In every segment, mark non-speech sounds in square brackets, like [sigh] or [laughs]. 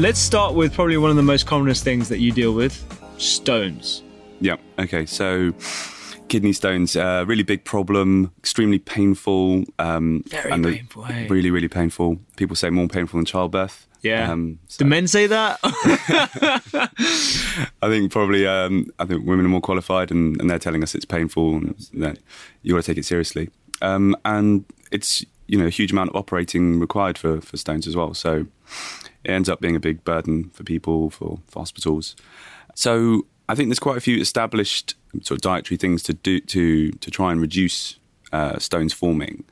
Let's start with probably one of the most commonest things that you deal with stones. Yeah. Okay. So, kidney stones, uh, really big problem, extremely painful. Um, Very and the- painful, hey? Really, really painful. People say more painful than childbirth. Yeah. Um, so Do men say that? [laughs] [laughs] I think probably um, I think women are more qualified, and, and they're telling us it's painful, and that you got to take it seriously. Um, and it's you know a huge amount of operating required for for stones as well. So it ends up being a big burden for people for, for hospitals. So I think there's quite a few established sort of dietary things to do to to try and reduce uh, stones forming,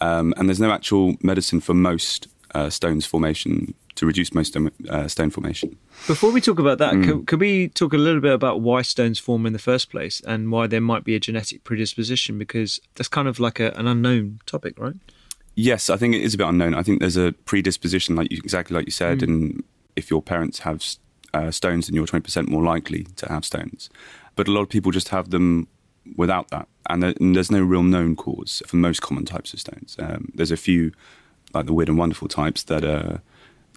um, and there's no actual medicine for most uh, stones formation to reduce most stone, uh, stone formation. Before we talk about that, Mm. could, could we talk a little bit about why stones form in the first place and why there might be a genetic predisposition? Because that's kind of like a, an unknown topic, right? Yes, I think it is a bit unknown. I think there's a predisposition, like you, exactly like you said, Mm. and if your parents have uh, stones, then you're 20% more likely to have stones. But a lot of people just have them without that, and, there, and there's no real known cause for most common types of stones. Um, there's a few, like the weird and wonderful types, that are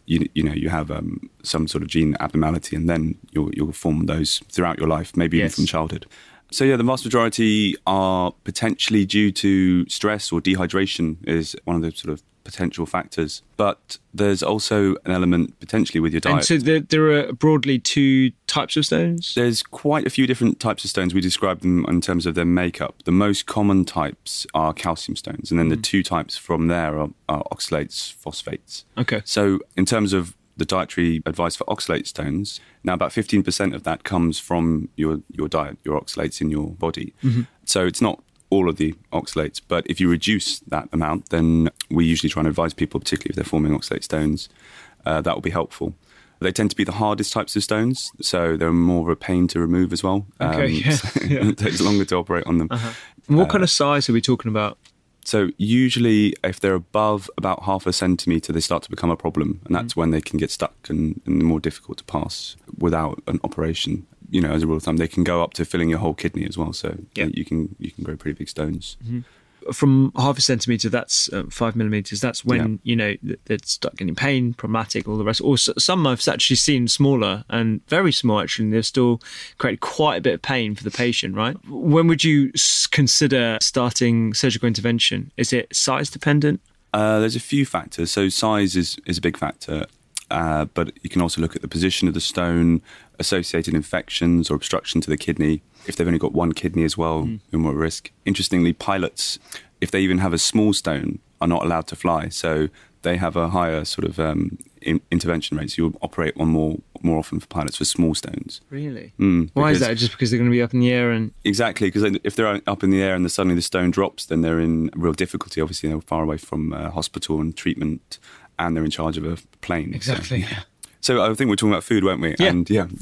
you, you know you have um, some sort of gene abnormality, and then you'll you'll form those throughout your life, maybe Yes. even from childhood. So yeah, the vast majority are potentially due to stress or dehydration is one of the sort of potential factors. But there's also an element potentially with your diet. And so there, there are broadly two types of stones. There's quite a few different types of stones. We describe them in terms of their makeup. The most common types are calcium stones, and then the mm-hmm. two types from there are, are oxalates, phosphates. Okay. So, in terms of the dietary advice for oxalate stones, now about 15% of that comes from your, your diet, your oxalates in your body. So, it's not all of the oxalates, but if you reduce that amount, then we usually try and advise people, particularly if they're forming oxalate stones, uh, that will be helpful. They tend to be the hardest types of stones, so they're more of a pain to remove as well. Okay, [laughs] yeah, so yeah. Uh-huh. [laughs] it takes longer to operate on them. And what kind of size are we talking about? So usually, if they're above about half a centimeter, they start to become a problem, and mm-hmm. that's when they can get stuck and, and more difficult to pass without an operation. You know, as a rule of thumb, they can go up to filling your whole kidney as well. So Yeah. you can you can grow pretty big stones. Mm-hmm. From half a centimeter, that's uh, five millimeters. That's when you know th- they're stuck getting pain, problematic, all the rest. Or s- some I've actually seen smaller and very small. Actually, and they've still created quite a bit of pain for the patient. Right? When would you s- consider starting surgical intervention? Is it size dependent? Uh, there's a few factors. So size is, is a big factor, uh, but you can also look at the position of the stone, associated infections or obstruction to the kidney. If they've only got one kidney as well, you're more at risk. Interestingly, pilots, if they even have a small stone, are not allowed to fly. So they have a higher sort of um, in, intervention rate. So you'll operate on more more often for pilots for small stones. Really? Mm, Why is that? Just because they're going to be up in the air and Exactly, because if they're up in the air and suddenly the stone drops, then they're in real difficulty. Obviously, they're far away from uh, hospital and treatment, and they're in charge of a plane. So, yeah. [laughs] So I think we're talking about food, weren't we? Yeah. And yeah, [laughs] [laughs]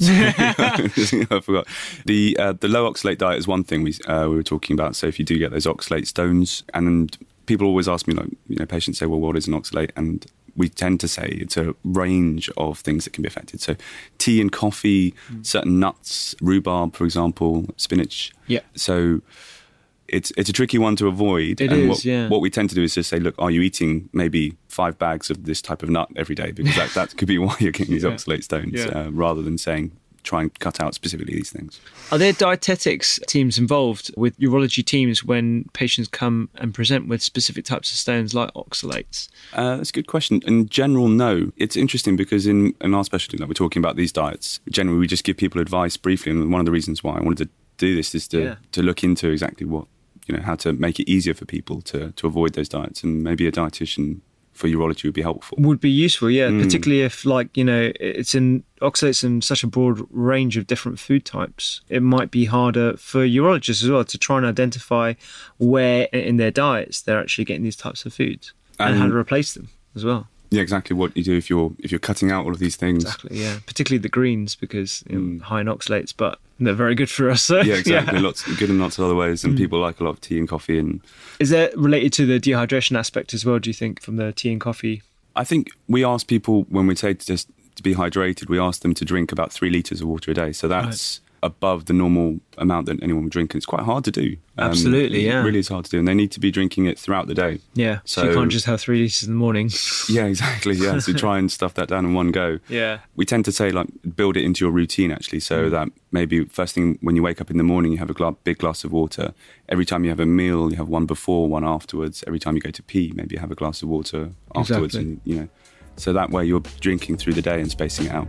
I forgot. The uh, the low oxalate diet is one thing we uh, we were talking about. So if you do get those oxalate stones, and people always ask me, like, you know, patients say, well, what is an oxalate? And we tend to say it's a range of things that can be affected. So tea and coffee, Mm. certain nuts, rhubarb, for example, spinach. Yeah. So it's it's a tricky one to avoid. It and is, what, yeah. What we tend to do is just say, look, are you eating maybe five bags of this type of nut every day? Because that, that could be [laughs] why you're getting these Yeah. oxalate stones, Yeah. uh, rather than saying try and cut out specifically these things. Are there dietetics teams involved with urology teams when patients come and present with specific types of stones like oxalates? Uh, that's a good question. In general, no. It's interesting because in, in our specialty, like we're talking about these diets, generally we just give people advice briefly. And one of the reasons why I wanted to do this is to, Yeah. to look into exactly what, you know, how to make it easier for people to, to avoid those diets. And maybe a dietitian for urology would be helpful. Would be useful, yeah, Mm. particularly if like you know it's in oxalates in such a broad range of different food types. It might be harder for urologists as well to try and identify where in their diets they're actually getting these types of foods. and how to replace them as well. Yeah, exactly. What you do if you're if you're cutting out all of these things. Exactly. Yeah, particularly the greens because you know, high in oxalates, but they're very good for us. So, [laughs] Yeah, exactly. Lots good in lots of other ways, and mm. people like a lot of tea and coffee. And Is that related to the dehydration aspect as well? Do you think from the tea and coffee? I think we ask people when we say to just to be hydrated, we ask them to drink about three liters of water a day. So that's above the normal amount that anyone would drink, and it's quite hard to do. Um, Absolutely, yeah. It really is hard to do, and they need to be drinking it throughout the day. Yeah. So, you can't just have three liters in the morning. [laughs] Yeah, exactly. Yeah, so try and stuff that down in one go. [laughs] Yeah. We tend to say like build it into your routine actually, so that maybe first thing when you wake up in the morning, you have a gla- big glass of water. Every time you have a meal, you have one before, one afterwards. Every time you go to pee, maybe you have a glass of water afterwards, Exactly. and you know, so that way you're drinking through the day and spacing it out.